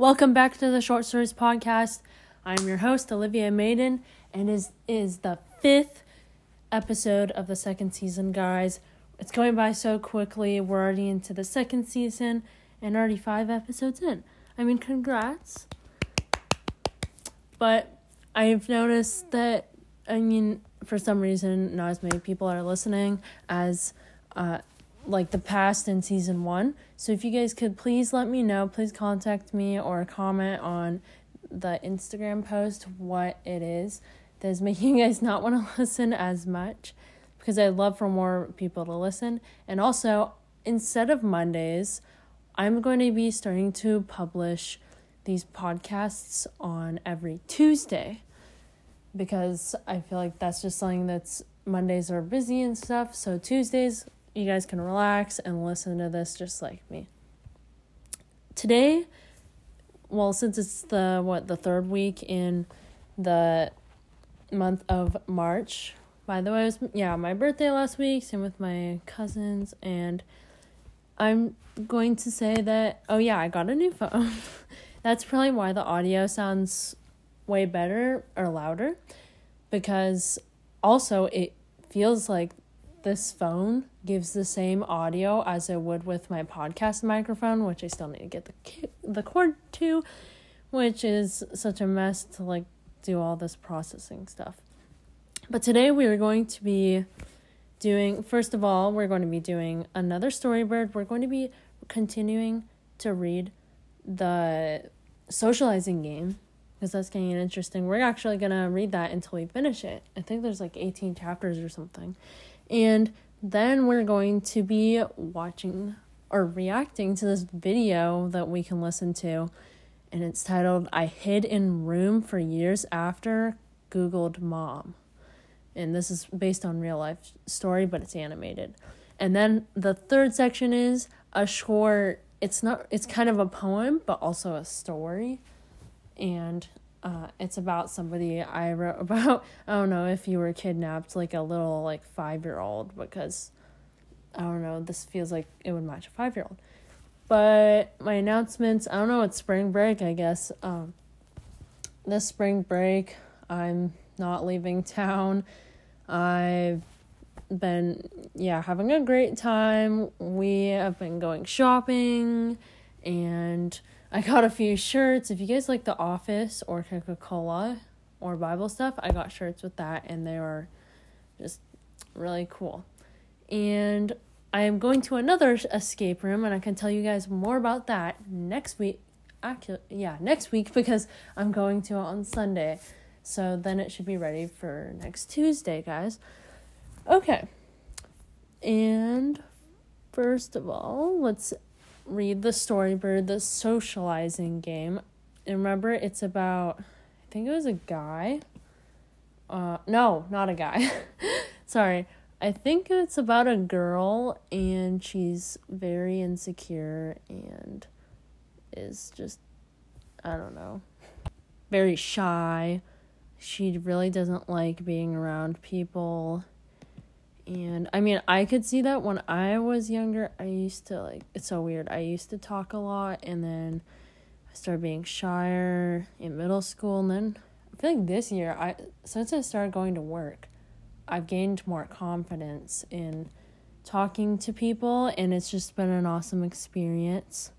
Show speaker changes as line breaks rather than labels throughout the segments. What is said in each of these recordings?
Welcome back to the Short Stories Podcast. I'm your host, Olivia Maiden, and is is the fifth episode of the second season, guys. It's going by so quickly. We're already into the second season and already five episodes in. I mean, congrats. But I've noticed that I mean, for some reason, not as many people are listening as uh, like the past in season one. So if you guys could please let me know, please contact me or comment on the Instagram post what it is that is making you guys not want to listen as much because I'd love for more people to listen. And also, instead of Mondays, I'm going to be starting to publish these podcasts on every Tuesday because I feel like that's just something that's Mondays are busy and stuff. So Tuesdays you guys can relax and listen to this just like me. Today, well, since it's the what the third week in the month of March. By the way, was yeah, my birthday last week, same with my cousins, and I'm going to say that oh yeah, I got a new phone. That's probably why the audio sounds way better or louder because also it feels like this phone gives the same audio as it would with my podcast microphone, which I still need to get the the cord to, which is such a mess to like do all this processing stuff. But today we are going to be doing first of all, we're going to be doing another storybird. We're going to be continuing to read the socializing game because that's getting interesting. We're actually going to read that until we finish it. I think there's like 18 chapters or something. And then we're going to be watching or reacting to this video that we can listen to. And it's titled I Hid in Room for Years After Googled Mom. And this is based on real life story, but it's animated. And then the third section is a short it's not it's kind of a poem but also a story and uh, it's about somebody I wrote about. I don't know if you were kidnapped, like a little like five year old, because I don't know. This feels like it would match a five year old. But my announcements, I don't know. It's spring break, I guess. Um, this spring break, I'm not leaving town. I've been yeah having a great time. We have been going shopping and I got a few shirts. If you guys like The Office or Coca Cola or Bible stuff, I got shirts with that, and they were just really cool. And I am going to another escape room, and I can tell you guys more about that next week. Actually, yeah, next week because I'm going to it on Sunday. So then it should be ready for next Tuesday, guys. Okay. And first of all, let's read the Storybird, the socializing game. And remember, it's about, I think it was a guy. Uh, no, not a guy. Sorry. I think it's about a girl and she's very insecure and is just, I don't know, very shy. She really doesn't like being around people and I mean, I could see that when I was younger. I used to like, it's so weird. I used to talk a lot, and then I started being shyer in middle school. And then I feel like this year, I since I started going to work, I've gained more confidence in talking to people, and it's just been an awesome experience.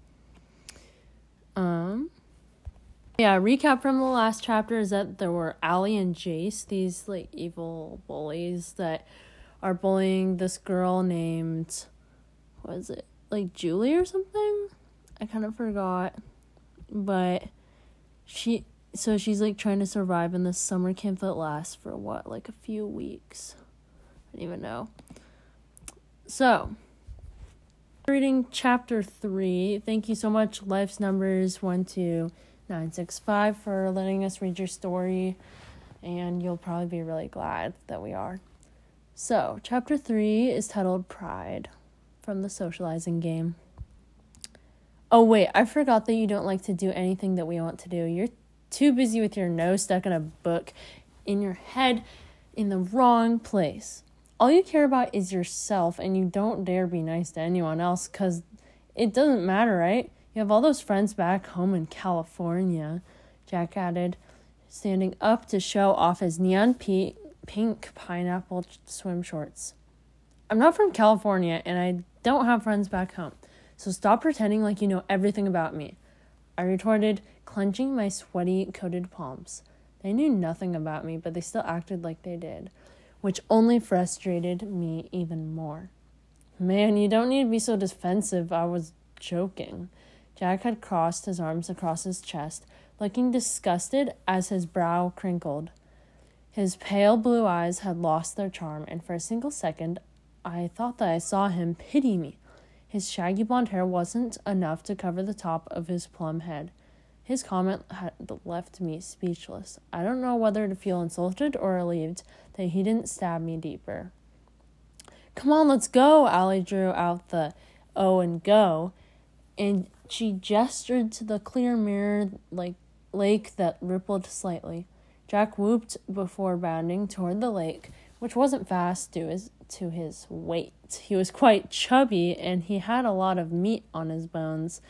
Um, yeah, recap from the last chapter is that there were Allie and Jace, these like evil bullies that are bullying this girl named what is it like Julie or something? I kind of forgot, but she so she's like trying to survive in this summer camp that lasts for what like a few weeks. I don't even know. So, reading chapter three. Thank you so much, Life's Numbers one two nine six five, for letting us read your story, and you'll probably be really glad that we are. So, chapter 3 is titled Pride from the socializing game. Oh, wait, I forgot that you don't like to do anything that we want to do. You're too busy with your nose stuck in a book in your head in the wrong place. All you care about is yourself, and you don't dare be nice to anyone else because it doesn't matter, right? You have all those friends back home in California, Jack added, standing up to show off his neon pink pineapple swim shorts. I'm not from California and I don't have friends back home, so stop pretending like you know everything about me. I retorted, clenching my sweaty, coated palms. They knew nothing about me, but they still acted like they did, which only frustrated me even more. Man, you don't need to be so defensive. I was joking. Jack had crossed his arms across his chest, looking disgusted as his brow crinkled. His pale blue eyes had lost their charm, and for a single second I thought that I saw him pity me. His shaggy blond hair wasn't enough to cover the top of his plum head. His comment had left me speechless. I don't know whether to feel insulted or relieved that he didn't stab me deeper. Come on, let's go. Allie drew out the O and go, and she gestured to the clear mirror like lake that rippled slightly. Jack whooped before bounding toward the lake, which wasn't fast due his, to his weight. He was quite chubby and he had a lot of meat on his bones,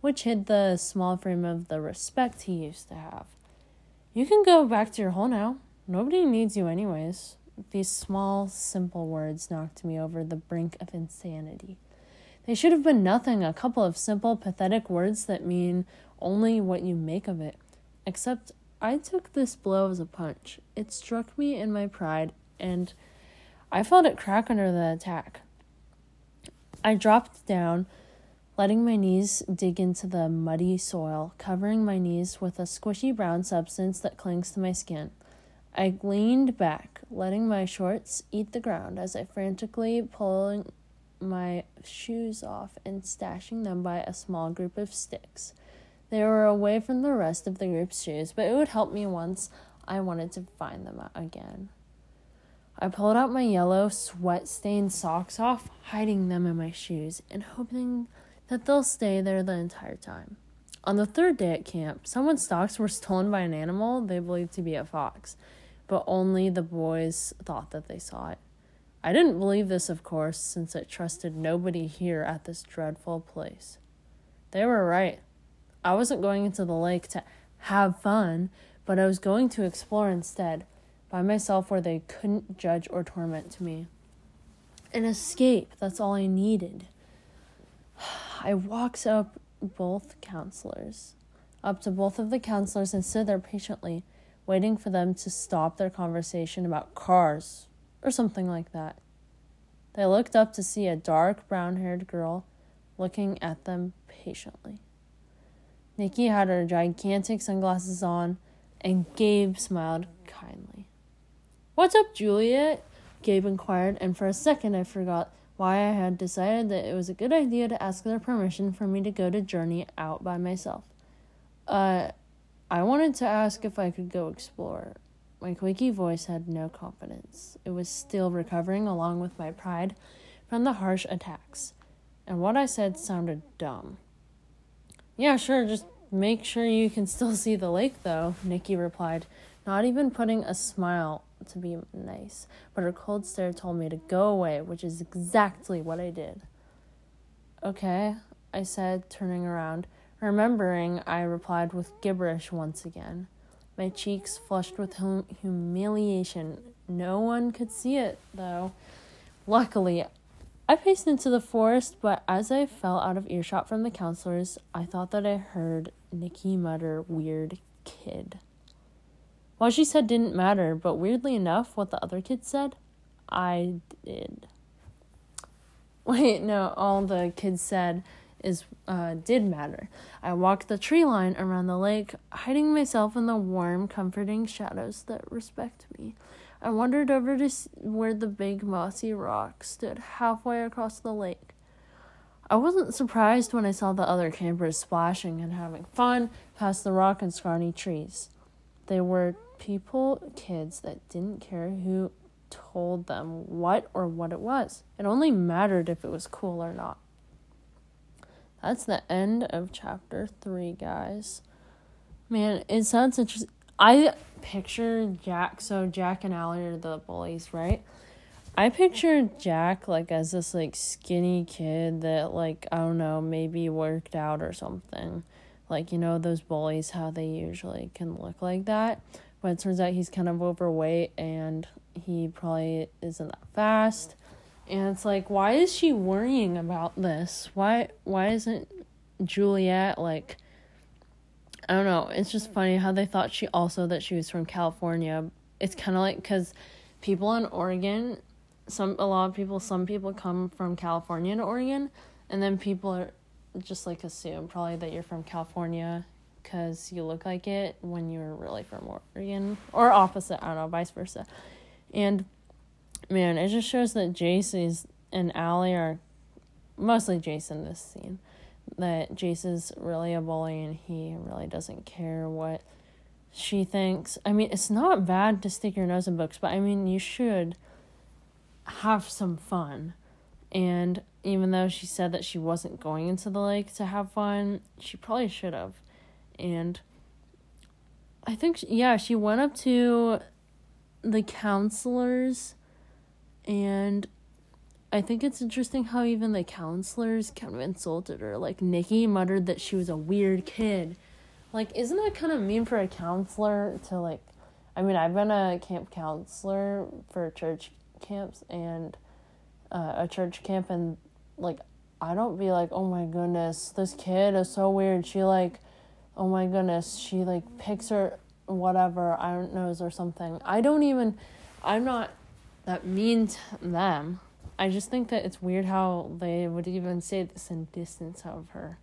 which hid the small frame of the respect he used to have. You can go back to your hole now. Nobody needs you, anyways. These small, simple words knocked me over the brink of insanity. They should have been nothing, a couple of simple, pathetic words that mean only what you make of it. Except I took this blow as a punch. It struck me in my pride, and I felt it crack under the attack. I dropped down, letting my knees dig into the muddy soil, covering my knees with a squishy brown substance that clings to my skin. I leaned back, letting my shorts eat the ground as I frantically pulling my shoes off and stashing them by a small group of sticks. They were away from the rest of the group's shoes, but it would help me once I wanted to find them again. I pulled out my yellow, sweat stained socks off, hiding them in my shoes, and hoping that they'll stay there the entire time. On the third day at camp, someone's socks were stolen by an animal they believed to be a fox, but only the boys thought that they saw it. I didn't believe this, of course, since I trusted nobody here at this dreadful place. They were right. I wasn't going into the lake to have fun, but I was going to explore instead, by myself where they couldn't judge or torment me. An escape, that's all I needed. I walked up both counselors, up to both of the counselors and stood there patiently, waiting for them to stop their conversation about cars or something like that. They looked up to see a dark brown haired girl looking at them patiently. Nikki had her gigantic sunglasses on, and Gabe smiled kindly. What's up, Juliet? Gabe inquired, and for a second I forgot why I had decided that it was a good idea to ask their permission for me to go to Journey out by myself. Uh, I wanted to ask if I could go explore. My quaky voice had no confidence. It was still recovering along with my pride from the harsh attacks. And what I said sounded dumb. Yeah, sure, just make sure you can still see the lake, though, Nikki replied, not even putting a smile to be nice. But her cold stare told me to go away, which is exactly what I did. Okay, I said, turning around. Remembering, I replied with gibberish once again. My cheeks flushed with hum- humiliation. No one could see it, though. Luckily, I paced into the forest, but as I fell out of earshot from the counselors, I thought that I heard Nikki mutter, Weird kid. What she said didn't matter, but weirdly enough, what the other kids said, I did. Wait, no, all the kids said is uh, did matter. I walked the tree line around the lake, hiding myself in the warm, comforting shadows that respect me. I wandered over to where the big mossy rock stood halfway across the lake. I wasn't surprised when I saw the other campers splashing and having fun past the rock and scrawny trees. They were people, kids that didn't care who told them what or what it was. It only mattered if it was cool or not. That's the end of chapter three, guys. Man, it sounds interesting. I picture Jack. So Jack and Allie are the bullies, right? I picture Jack like as this like skinny kid that like I don't know, maybe worked out or something. Like, you know, those bullies how they usually can look like that. But it turns out he's kind of overweight and he probably isn't that fast. And it's like, why is she worrying about this? Why why isn't Juliet like I don't know. It's just funny how they thought she also that she was from California. It's kind of like cuz people in Oregon some a lot of people some people come from California to Oregon and then people are just like assume probably that you're from California cuz you look like it when you're really from Oregon or opposite, I don't know, vice versa. And man, it just shows that Jace and Allie are mostly Jason this scene. That Jace is really a bully and he really doesn't care what she thinks. I mean, it's not bad to stick your nose in books, but I mean, you should have some fun. And even though she said that she wasn't going into the lake to have fun, she probably should have. And I think, yeah, she went up to the counselors, and I think it's interesting how even the counselors kind of insulted her. Like, Nikki muttered that she was a weird kid. Like, isn't that kind of mean for a counselor to, like, I mean, I've been a camp counselor for church camps and uh, a church camp and like I don't be like, oh my goodness, this kid is so weird. She like, oh my goodness, she like picks her whatever I don't knows or something. I don't even, I'm not that mean to them. I just think that it's weird how they would even say this in distance of her.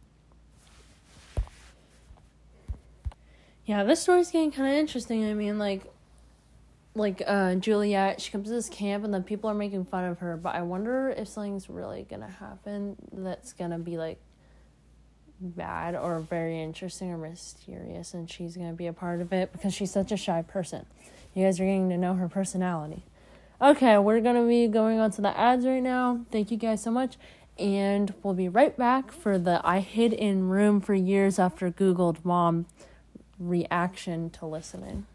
Yeah, this story's getting kind of interesting. I mean, like, like uh Juliet, she comes to this camp and then people are making fun of her, but I wonder if something's really gonna happen that's gonna be like bad or very interesting or mysterious and she's gonna be a part of it because she's such a shy person. You guys are getting to know her personality. Okay, we're gonna be going on to the ads right now. Thank you guys so much. And we'll be right back for the I hid in room for years after Googled mom reaction to listening.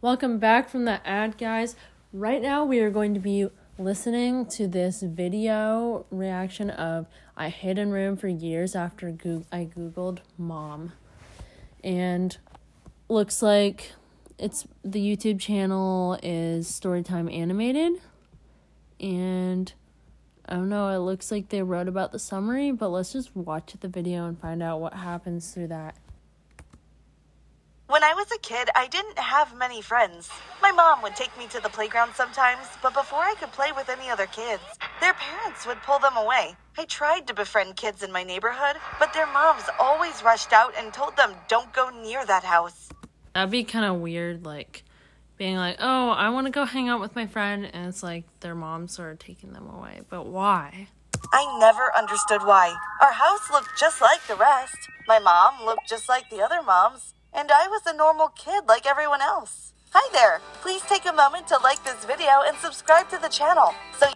Welcome back from the ad, guys. Right now, we are going to be listening to this video reaction of I hid in room for years after I googled mom, and looks like it's the YouTube channel is Storytime Animated, and I don't know. It looks like they wrote about the summary, but let's just watch the video and find out what happens through that.
When I was a kid, I didn't have many friends. My mom would take me to the playground sometimes, but before I could play with any other kids, their parents would pull them away. I tried to befriend kids in my neighborhood, but their moms always rushed out and told them don't go near that house.
That'd be kind of weird, like being like, oh, I want to go hang out with my friend, and it's like their moms are taking them away. But why?
I never understood why. Our house looked just like the rest. My mom looked just like the other moms. And I was a normal kid like everyone else. Hi there! Please take a moment to like this video and subscribe to the channel so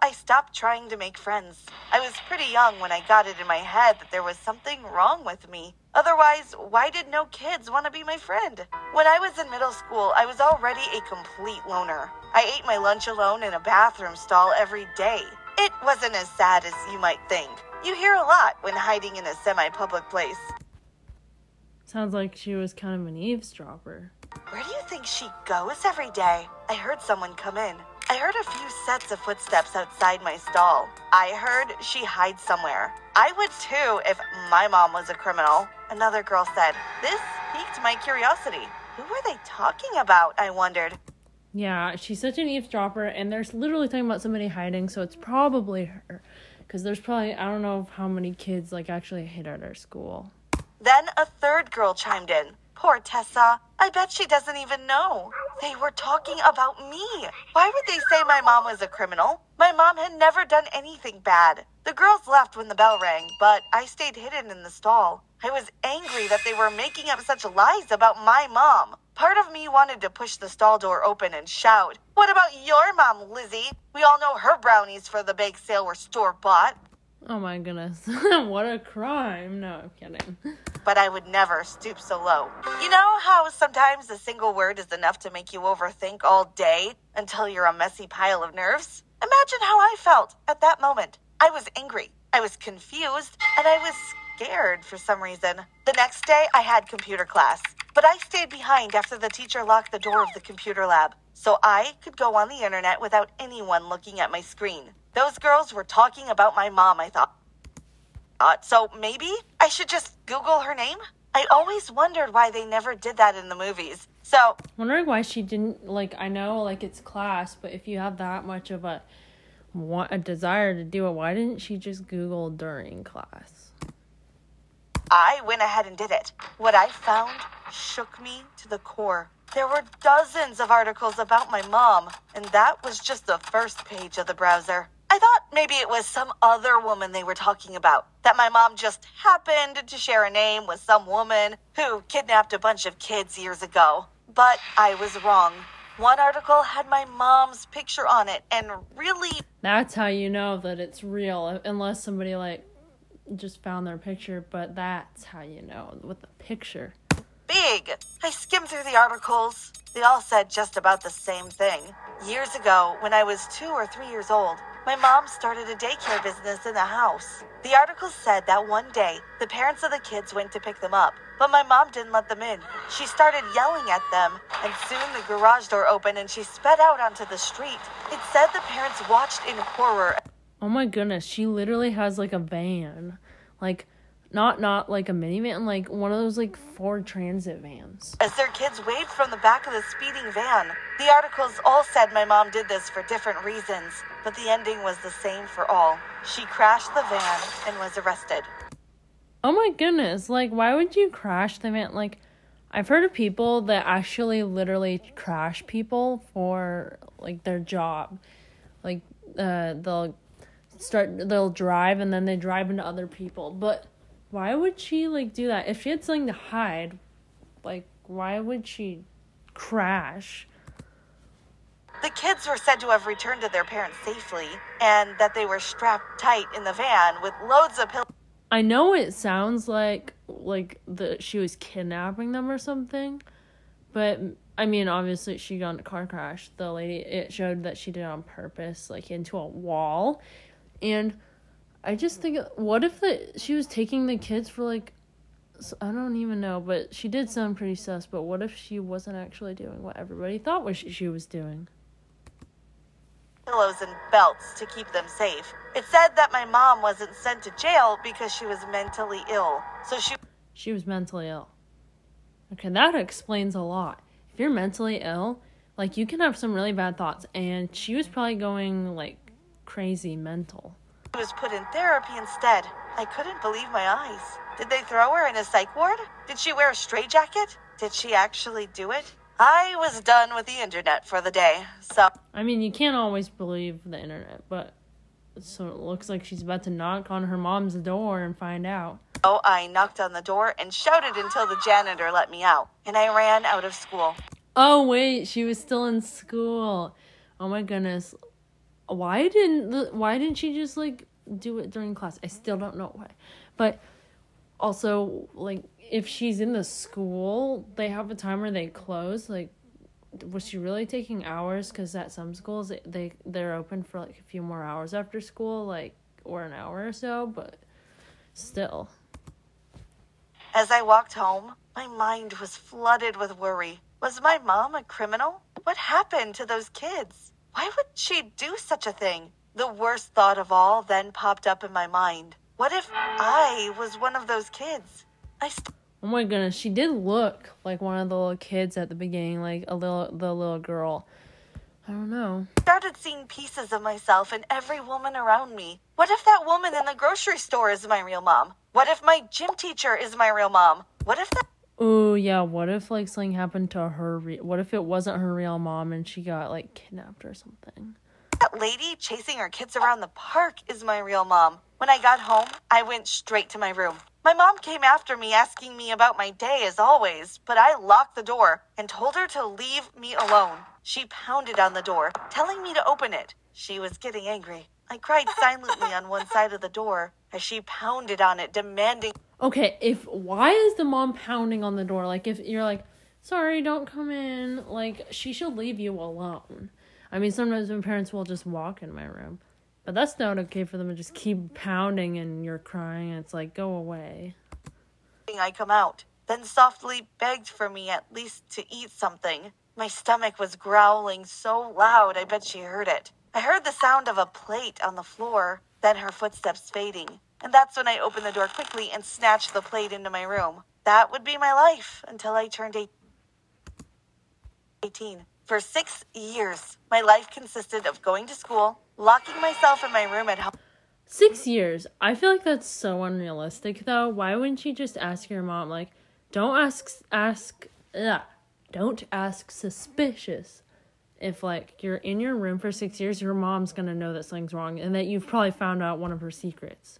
I stopped trying to make friends. I was pretty young when I got it in my head that there was something wrong with me. Otherwise, why did no kids want to be my friend? When I was in middle school, I was already a complete loner. I ate my lunch alone in a bathroom stall every day. It wasn't as sad as you might think. You hear a lot when hiding in a semi public place.
Sounds like she was kind of an eavesdropper.
Where do you think she goes every day? I heard someone come in. I heard a few sets of footsteps outside my stall. I heard she hides somewhere. I would too if my mom was a criminal. Another girl said, This piqued my curiosity. Who were they talking about? I wondered.
Yeah, she's such an eavesdropper, and they're literally talking about somebody hiding, so it's probably her. Because there's probably, I don't know how many kids like actually hid at our school.
Then a third girl chimed in. Poor Tessa. I bet she doesn't even know. They were talking about me. Why would they say my mom was a criminal? My mom had never done anything bad. The girls left when the bell rang, but I stayed hidden in the stall. I was angry that they were making up such lies about my mom. Part of me wanted to push the stall door open and shout, What about your mom, Lizzie? We all know her brownies for the bake sale were store bought.
Oh my goodness. what a crime. No, I'm kidding.
but I would never stoop so low. You know how sometimes a single word is enough to make you overthink all day until you're a messy pile of nerves? Imagine how I felt at that moment. I was angry, I was confused, and I was scared for some reason. The next day, I had computer class, but I stayed behind after the teacher locked the door of the computer lab so I could go on the internet without anyone looking at my screen. Those girls were talking about my mom, I thought. Uh, so maybe I should just Google her name? I always wondered why they never did that in the movies. So,
wondering why she didn't like I know like it's class, but if you have that much of a want a desire to do it, why didn't she just Google during class?
I went ahead and did it. What I found shook me to the core. There were dozens of articles about my mom, and that was just the first page of the browser. I thought maybe it was some other woman they were talking about. That my mom just happened to share a name with some woman who kidnapped a bunch of kids years ago. But I was wrong. One article had my mom's picture on it, and really.
That's how you know that it's real, unless somebody like just found their picture, but that's how you know with the picture.
Big! I skimmed through the articles. They all said just about the same thing. Years ago, when I was two or three years old, my mom started a daycare business in the house. The article said that one day, the parents of the kids went to pick them up, but my mom didn't let them in. She started yelling at them, and soon the garage door opened and she sped out onto the street. It said the parents watched in horror.
Oh my goodness, she literally has like a van. Like, not not like a minivan, like one of those like Ford Transit vans.
As their kids waved from the back of the speeding van, the articles all said my mom did this for different reasons, but the ending was the same for all. She crashed the van and was arrested.
Oh my goodness, like why would you crash the van? Like I've heard of people that actually literally crash people for like their job. Like uh they'll start they'll drive and then they drive into other people. But why would she like do that? If she had something to hide, like why would she crash?
The kids were said to have returned to their parents safely and that they were strapped tight in the van with loads of pills.
I know it sounds like like the she was kidnapping them or something, but I mean obviously she got in a car crash. The lady it showed that she did it on purpose, like into a wall, and I just think, what if the she was taking the kids for like, I don't even know, but she did sound pretty sus. But what if she wasn't actually doing what everybody thought was she was doing?
Pillows and belts to keep them safe. It said that my mom wasn't sent to jail because she was mentally ill. So she
she was mentally ill. Okay, that explains a lot. If you're mentally ill, like you can have some really bad thoughts, and she was probably going like crazy mental
was put in therapy instead. I couldn't believe my eyes. Did they throw her in a psych ward? Did she wear a straitjacket? Did she actually do it? I was done with the internet for the day, so.
I mean, you can't always believe the internet, but so it looks like she's about to knock on her mom's door and find out.
Oh, I knocked on the door and shouted until the janitor let me out, and I ran out of school.
Oh, wait, she was still in school. Oh my goodness why didn't the why didn't she just like do it during class? I still don't know why. But also like if she's in the school, they have a time where they close like was she really taking hours cuz at some schools they they're open for like a few more hours after school like or an hour or so, but still.
As I walked home, my mind was flooded with worry. Was my mom a criminal? What happened to those kids? Why would she do such a thing? The worst thought of all then popped up in my mind. What if I was one of those kids? I st-
Oh my goodness, she did look like one of the little kids at the beginning, like a little the little girl. I don't know.
Started seeing pieces of myself in every woman around me. What if that woman in the grocery store is my real mom? What if my gym teacher is my real mom? What if that
Oh yeah, what if like something happened to her? Re- what if it wasn't her real mom and she got like kidnapped or something?
That lady chasing her kids around the park is my real mom. When I got home, I went straight to my room. My mom came after me asking me about my day as always, but I locked the door and told her to leave me alone. She pounded on the door, telling me to open it. She was getting angry. I cried silently on one side of the door as she pounded on it, demanding
Okay, if why is the mom pounding on the door? Like if you're like, sorry, don't come in, like she should leave you alone. I mean, sometimes my parents will just walk in my room, but that's not okay for them to just keep pounding and you're crying. And it's like, go away.
I come out, then softly begged for me at least to eat something. My stomach was growling so loud, I bet she heard it. I heard the sound of a plate on the floor, then her footsteps fading. And that's when I opened the door quickly and snatched the plate into my room. That would be my life until I turned 18. For six years, my life consisted of going to school, locking myself in my room at home.
Six years. I feel like that's so unrealistic, though. Why wouldn't you just ask your mom, like, don't ask, ask, ugh, don't ask suspicious. If like you're in your room for six years, your mom's gonna know that something's wrong and that you've probably found out one of her secrets.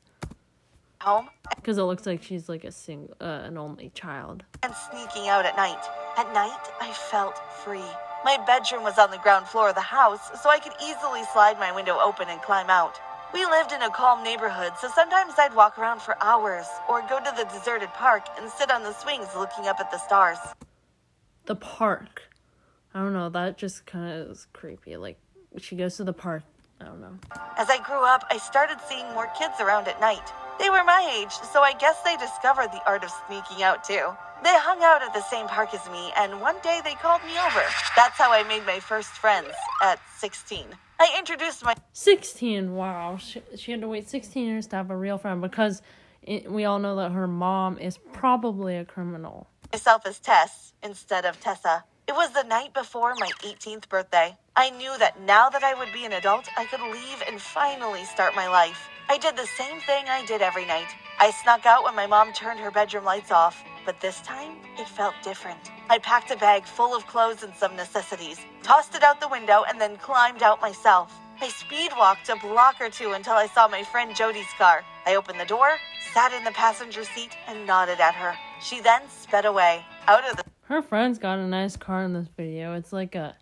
Home
Because it looks like she's like a single, uh, an only child.
and sneaking out at night. At night, I felt free. My bedroom was on the ground floor of the house, so I could easily slide my window open and climb out. We lived in a calm neighborhood, so sometimes I'd walk around for hours or go to the deserted park and sit on the swings looking up at the stars.
The park. I don't know. That just kind of is creepy. Like she goes to the park. I don't know.
As I grew up, I started seeing more kids around at night. They were my age, so I guess they discovered the art of sneaking out too. They hung out at the same park as me, and one day they called me over. That's how I made my first friends at 16. I introduced my
16 wow she, she had to wait 16 years to have a real friend because it, we all know that her mom is probably a criminal
myself as Tess instead of Tessa. It was the night before my 18th birthday. I knew that now that I would be an adult, I could leave and finally start my life. I did the same thing I did every night. I snuck out when my mom turned her bedroom lights off, but this time it felt different. I packed a bag full of clothes and some necessities, tossed it out the window, and then climbed out myself. I speed walked a block or two until I saw my friend Jody's car. I opened the door, sat in the passenger seat, and nodded at her. She then sped away, out of the
her friend's got a nice car in this video it's like a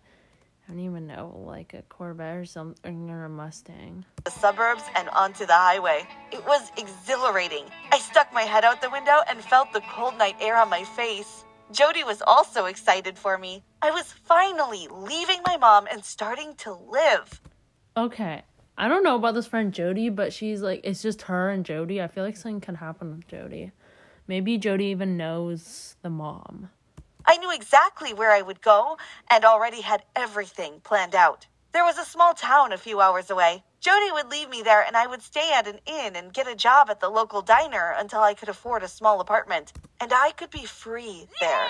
i don't even know like a corvette or something or a mustang
the suburbs and onto the highway. It was exhilarating. I stuck my head out the window and felt the cold night air on my face. Jody was also excited for me. I was finally leaving my mom and starting to live.
okay i don't know about this friend jody but she's like it's just her and jody i feel like something could happen with jody maybe jody even knows the mom
I knew exactly where I would go and already had everything planned out. There was a small town a few hours away. Jody would leave me there and I would stay at an inn and get a job at the local diner until I could afford a small apartment. And I could be free there.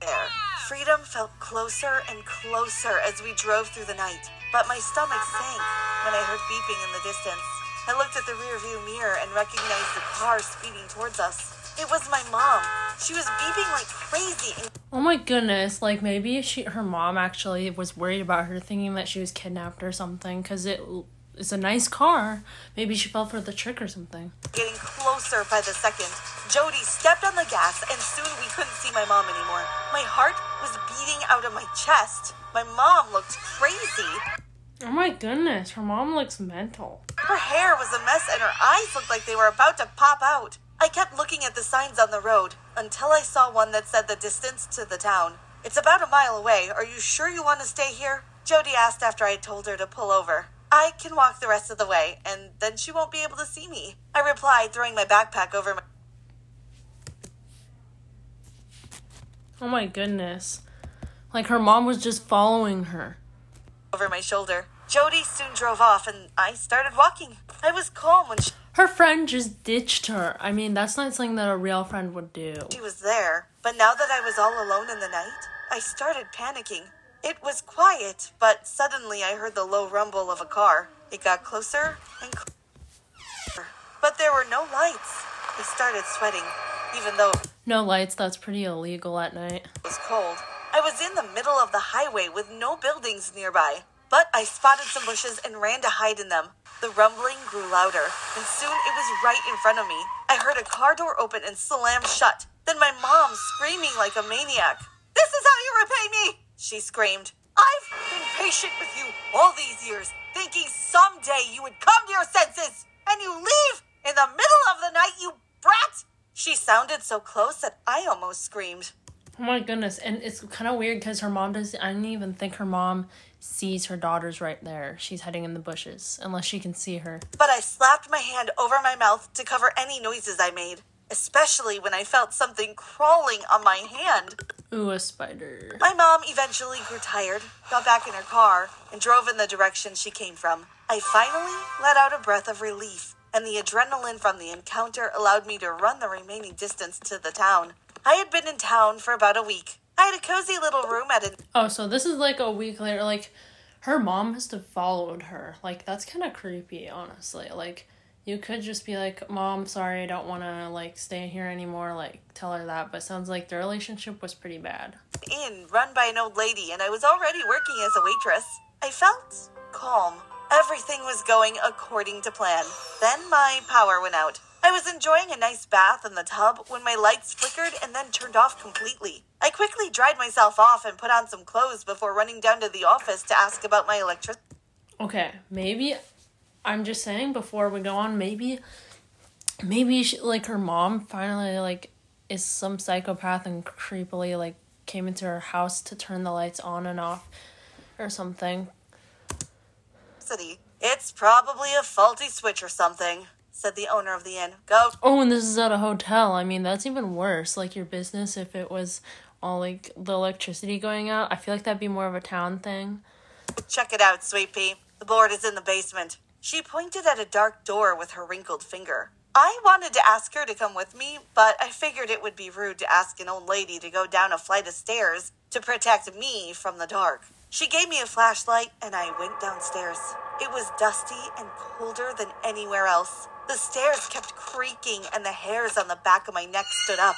There. Freedom felt closer and closer as we drove through the night, but my stomach sank when I heard beeping in the distance. I looked at the rearview mirror and recognized the car speeding towards us. It was my mom. She was beeping like crazy
oh my goodness like maybe she her mom actually was worried about her thinking that she was kidnapped or something because it it is a nice car maybe she fell for the trick or something
getting closer by the second. Jody stepped on the gas, and soon we couldn't see my mom anymore. My heart was beating out of my chest. My mom looked crazy.
oh my goodness her mom looks mental
Her hair was a mess, and her eyes looked like they were about to pop out. I kept looking at the signs on the road until I saw one that said the distance to the town. It's about a mile away. Are you sure you want to stay here? Jody asked after I told her to pull over. I can walk the rest of the way, and then she won't be able to see me. I replied, throwing my backpack over my.
oh my goodness like her mom was just following her
over my shoulder. Jody soon drove off, and I started walking. I was calm when she,
her friend just ditched her i mean that's not something that a real friend would do
she was there. But now that I was all alone in the night, I started panicking. It was quiet, but suddenly I heard the low rumble of a car. It got closer and closer. But there were no lights. I started sweating, even though it
no lights that's pretty illegal at night It
was cold. I was in the middle of the highway with no buildings nearby. But I spotted some bushes and ran to hide in them. The rumbling grew louder, and soon it was right in front of me. I heard a car door open and slam shut. Then my mom screaming like a maniac. This is how you repay me! She screamed. I've been patient with you all these years, thinking someday you would come to your senses, and you leave In the middle of the night, you brat! She sounded so close that I almost screamed.
Oh my goodness. And it's kind of weird because her mom doesn't. I didn't even think her mom sees her daughter's right there. She's hiding in the bushes, unless she can see her.
But I slapped my hand over my mouth to cover any noises I made, especially when I felt something crawling on my hand.
Ooh, a spider.
My mom eventually grew tired, got back in her car, and drove in the direction she came from. I finally let out a breath of relief, and the adrenaline from the encounter allowed me to run the remaining distance to the town. I had been in town for about a week. I had a cozy little room at an
Oh, so this is like a week later. Like, her mom must have followed her. Like, that's kind of creepy, honestly. Like, you could just be like, Mom, sorry, I don't want to, like, stay here anymore. Like, tell her that. But sounds like the relationship was pretty bad.
inn run by an old lady, and I was already working as a waitress. I felt calm. Everything was going according to plan. Then my power went out. I was enjoying a nice bath in the tub when my lights flickered and then turned off completely. I quickly dried myself off and put on some clothes before running down to the office to ask about my electricity.
Okay, maybe I'm just saying before we go on, maybe maybe she, like her mom finally like is some psychopath and creepily like came into her house to turn the lights on and off or something.
It's probably a faulty switch or something, said the owner of the inn. Go
Oh, and this is at a hotel. I mean, that's even worse. Like your business if it was all like the electricity going out. I feel like that'd be more of a town thing.
check it out, Sweet Pea. The board is in the basement. She pointed at a dark door with her wrinkled finger. I wanted to ask her to come with me, but I figured it would be rude to ask an old lady to go down a flight of stairs to protect me from the dark. She gave me a flashlight and I went downstairs. It was dusty and colder than anywhere else. The stairs kept creaking and the hairs on the back of my neck stood up.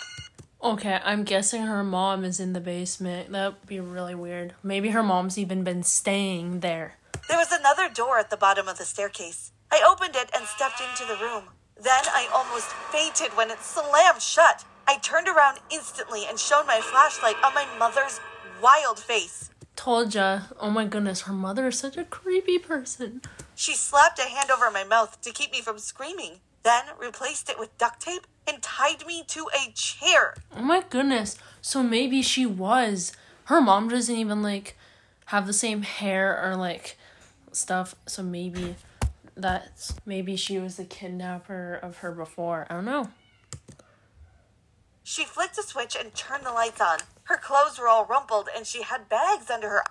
Okay, I'm guessing her mom is in the basement. That'd be really weird. Maybe her mom's even been staying there.
There was another door at the bottom of the staircase. I opened it and stepped into the room. Then I almost fainted when it slammed shut. I turned around instantly and shone my flashlight on my mother's wild face.
Told ya. Oh my goodness, her mother is such a creepy person.
She slapped a hand over my mouth to keep me from screaming, then replaced it with duct tape and tied me to a chair.
Oh my goodness. So maybe she was. Her mom doesn't even like have the same hair or like stuff. So maybe that's maybe she was the kidnapper of her before. I don't know.
She flicked a switch and turned the lights on. Her clothes were all rumpled and she had bags under her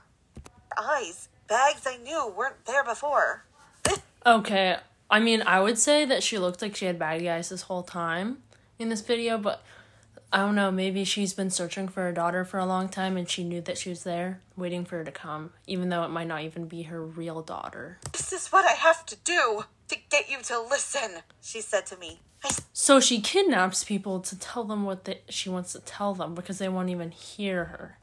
eyes. Bags I knew weren't there before.
Okay. I mean, I would say that she looked like she had baggy eyes this whole time in this video, but I don't know. Maybe she's been searching for her daughter for a long time and she knew that she was there, waiting for her to come, even though it might not even be her real daughter.
This is what I have to do to get you to listen, she said to me.
So she kidnaps people to tell them what she wants to tell them because they won't even hear her.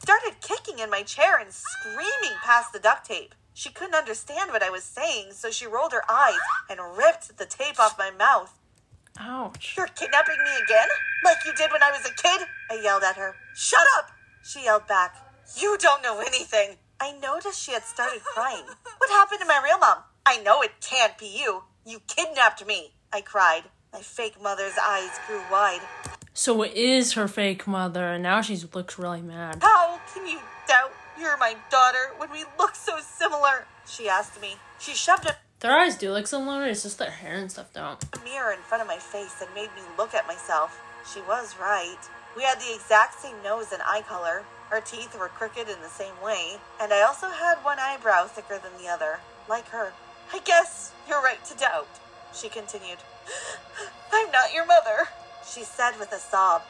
started kicking in my chair and screaming past the duct tape. She couldn't understand what I was saying, so she rolled her eyes and ripped the tape off my mouth.
Ouch.
You're kidnapping me again? Like you did when I was a kid? I yelled at her. Shut up! She yelled back. You don't know anything. I noticed she had started crying. What happened to my real mom? I know it can't be you. You kidnapped me. I cried. My fake mother's eyes grew wide.
So it is her fake mother, and now she looks really mad.
How can you doubt you're my daughter when we look so similar? She asked me. She shoved a
Their eyes do look similar, it's just their hair and stuff don't.
A mirror in front of my face and made me look at myself. She was right. We had the exact same nose and eye color. Our teeth were crooked in the same way, and I also had one eyebrow thicker than the other, like her. I guess you're right to doubt, she continued. I'm not your mother, she said with a sob.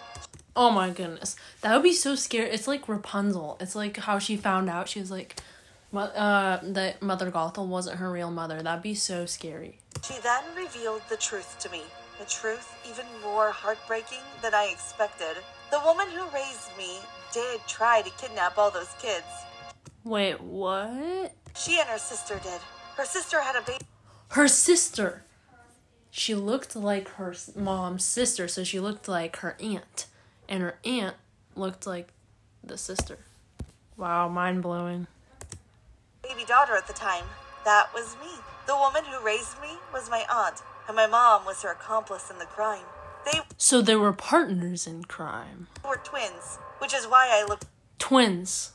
Oh my goodness. That would be so scary. It's like Rapunzel. It's like how she found out she was like, uh, that Mother Gothel wasn't her real mother. That'd be so scary.
She then revealed the truth to me. A truth even more heartbreaking than I expected. The woman who raised me did try to kidnap all those kids.
Wait, what?
She and her sister did. Her sister had a baby.
Her sister. She looked like her mom's sister, so she looked like her aunt. And her aunt looked like the sister. Wow, mind blowing.
baby daughter at the time. That was me. The woman who raised me was my aunt. and my mom was her accomplice in the crime. They
So they were partners in crime.
were twins, which is why I look
Twins.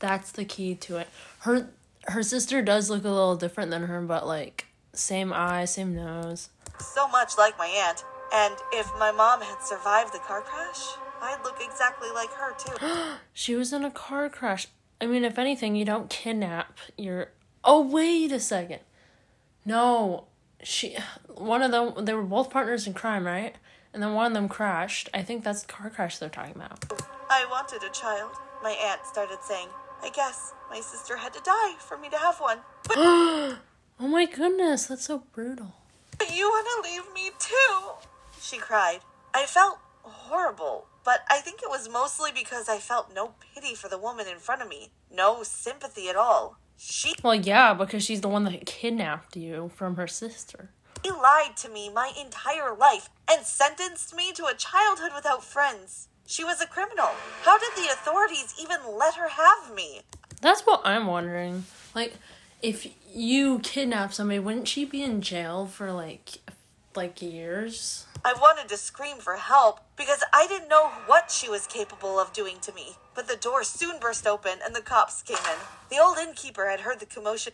That's the key to it. Her her sister does look a little different than her, but like same eyes, same nose.
So much like my aunt. And if my mom had survived the car crash, I'd look exactly like her too.
She was in a car crash. I mean, if anything, you don't kidnap your. Oh wait a second. No, she. One of them. They were both partners in crime, right? And then one of them crashed. I think that's the car crash they're talking about.
I wanted a child. My aunt started saying, I guess my sister had to die for me to have one. But,
Oh my goodness, that's so brutal.
You want to leave me too? She cried. I felt horrible, but I think it was mostly because I felt no pity for the woman in front of me. No sympathy at all. She
Well, yeah, because she's the one that kidnapped you from her sister.
He lied to me my entire life and sentenced me to a childhood without friends. She was a criminal. How did the authorities even let her have me?
That's what I'm wondering. Like, if you kidnap somebody, wouldn't she be in jail for like, like years?
I wanted to scream for help because I didn't know what she was capable of doing to me. But the door soon burst open and the cops came in. The old innkeeper had heard the commotion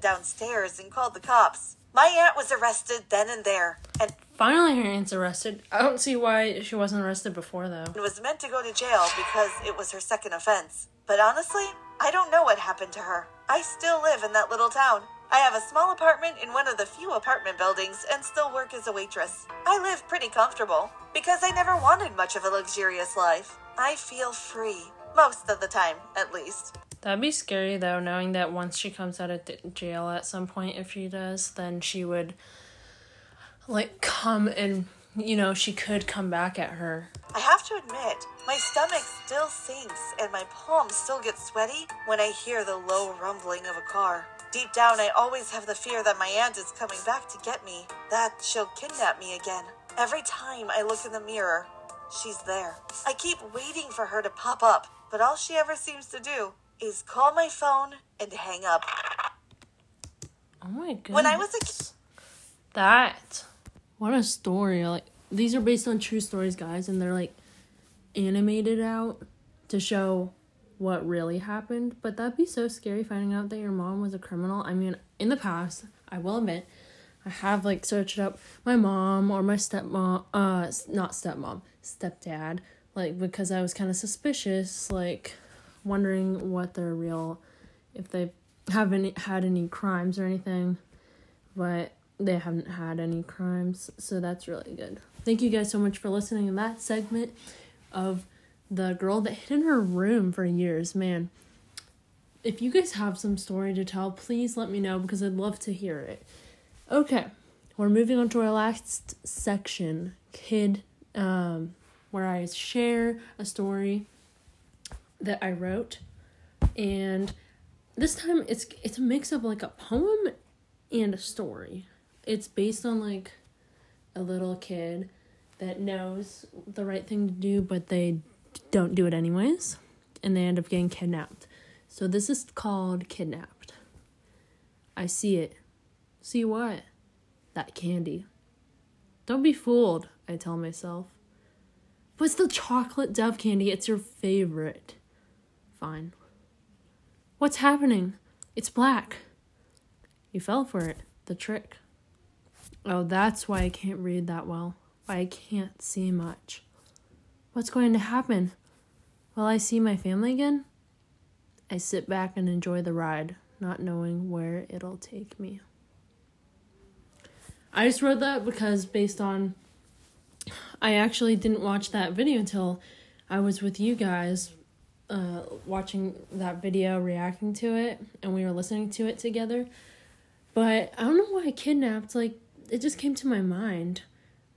downstairs and called the cops. My aunt was arrested then and there and
Finally, her aunt's arrested. I don't see why she wasn't arrested before though.
It was meant to go to jail because it was her second offense. But honestly, I don't know what happened to her. I still live in that little town. I have a small apartment in one of the few apartment buildings and still work as a waitress. I live pretty comfortable because I never wanted much of a luxurious life. I feel free. Most of the time, at least.
That'd be scary though, knowing that once she comes out of d- jail at some point, if she does, then she would like come and you know she could come back at her.
I have to admit, my stomach still sinks and my palms still get sweaty when I hear the low rumbling of a car. Deep down, I always have the fear that my aunt is coming back to get me, that she'll kidnap me again. Every time I look in the mirror, she's there. I keep waiting for her to pop up, but all she ever seems to do is call my phone and hang up.
Oh my goodness.
When I was a kid,
That. What a story. Like these are based on true stories, guys, and they're like animated out to show what really happened. But that'd be so scary finding out that your mom was a criminal. I mean, in the past, I will admit, I have like searched up my mom or my stepmom, uh, not stepmom, stepdad, like because I was kind of suspicious, like wondering what their real, if they haven't had any crimes or anything but they haven't had any crimes, so that's really good. Thank you guys so much for listening to that segment of the girl that hid in her room for years. Man, if you guys have some story to tell, please let me know because I'd love to hear it. Okay, we're moving on to our last section, kid, um, where I share a story that I wrote, and this time it's it's a mix of like a poem and a story. It's based on like a little kid that knows the right thing to do, but they don't do it anyways, and they end up getting kidnapped. So this is called Kidnapped. I see it. See what? That candy. Don't be fooled, I tell myself. It's the chocolate dove candy, it's your favorite. Fine. What's happening? It's black. You fell for it. The trick. Oh, that's why I can't read that well. Why I can't see much. What's going to happen? Will I see my family again? I sit back and enjoy the ride, not knowing where it'll take me. I just wrote that because based on I actually didn't watch that video until I was with you guys uh, watching that video, reacting to it, and we were listening to it together. But I don't know why I kidnapped. Like, it just came to my mind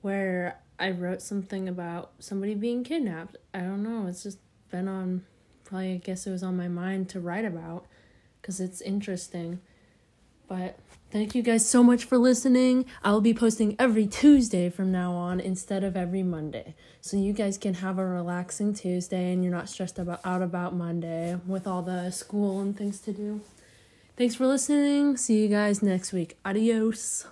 where I wrote something about somebody being kidnapped. I don't know. It's just been on, probably, I guess it was on my mind to write about because it's interesting. But thank you guys so much for listening. I will be posting every Tuesday from now on instead of every Monday. So you guys can have a relaxing Tuesday and you're not stressed about out about Monday with all the school and things to do. Thanks for listening. See you guys next week. Adios.